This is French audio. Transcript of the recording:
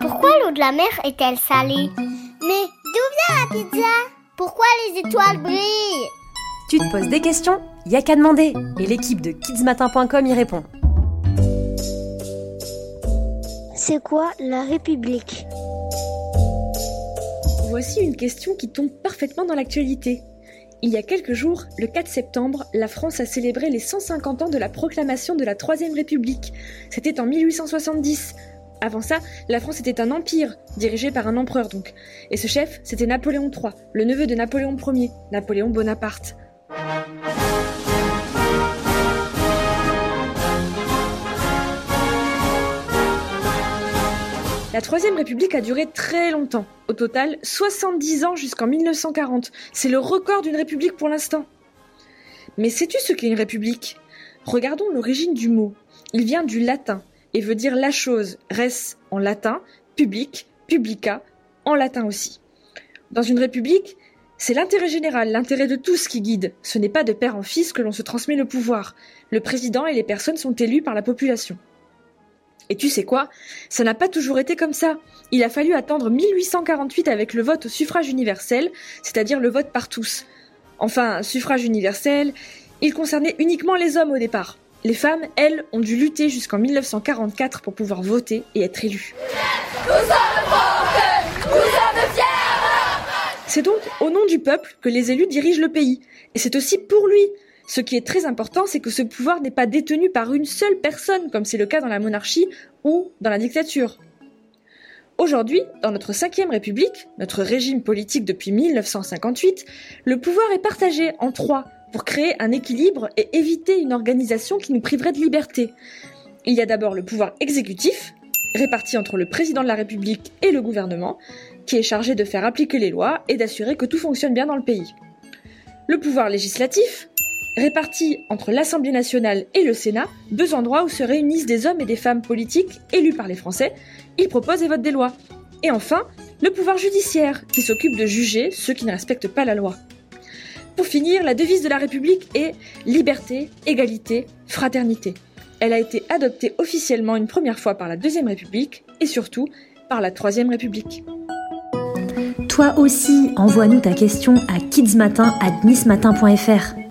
Pourquoi l'eau de la mer est-elle salée Mais d'où vient la pizza Pourquoi les étoiles brillent Tu te poses des questions Y a qu'à demander Et l'équipe de kidsmatin.com y répond. C'est quoi la République Voici une question qui tombe parfaitement dans l'actualité. Il y a quelques jours, le 4 septembre, la France a célébré les 150 ans de la proclamation de la Troisième République. C'était en 1870. Avant ça, la France était un empire, dirigé par un empereur donc. Et ce chef, c'était Napoléon III, le neveu de Napoléon Ier, Napoléon Bonaparte. La Troisième République a duré très longtemps. Au total, 70 ans jusqu'en 1940. C'est le record d'une république pour l'instant. Mais sais-tu ce qu'est une république? Regardons l'origine du mot. Il vient du latin et veut dire la chose, res en latin, public, publica en latin aussi. Dans une république, c'est l'intérêt général, l'intérêt de tous qui guide. Ce n'est pas de père en fils que l'on se transmet le pouvoir. Le président et les personnes sont élus par la population. Et tu sais quoi? Ça n'a pas toujours été comme ça. Il a fallu attendre 1848 avec le vote au suffrage universel, c'est-à-dire le vote par tous. Enfin, suffrage universel, il concernait uniquement les hommes au départ. Les femmes, elles, ont dû lutter jusqu'en 1944 pour pouvoir voter et être élues. C'est donc au nom du peuple que les élus dirigent le pays. Et c'est aussi pour lui. Ce qui est très important, c'est que ce pouvoir n'est pas détenu par une seule personne, comme c'est le cas dans la monarchie ou dans la dictature. Aujourd'hui, dans notre cinquième République, notre régime politique depuis 1958, le pouvoir est partagé en trois pour créer un équilibre et éviter une organisation qui nous priverait de liberté. Il y a d'abord le pouvoir exécutif, réparti entre le président de la République et le gouvernement, qui est chargé de faire appliquer les lois et d'assurer que tout fonctionne bien dans le pays. Le pouvoir législatif, réparti entre l'Assemblée nationale et le Sénat, deux endroits où se réunissent des hommes et des femmes politiques élus par les Français. Ils proposent et votent des lois. Et enfin, le pouvoir judiciaire, qui s'occupe de juger ceux qui ne respectent pas la loi. Pour finir, la devise de la République est liberté, égalité, fraternité. Elle a été adoptée officiellement une première fois par la Deuxième République et surtout par la Troisième République. Toi aussi, envoie-nous ta question à kidsmatin@nismatin.fr.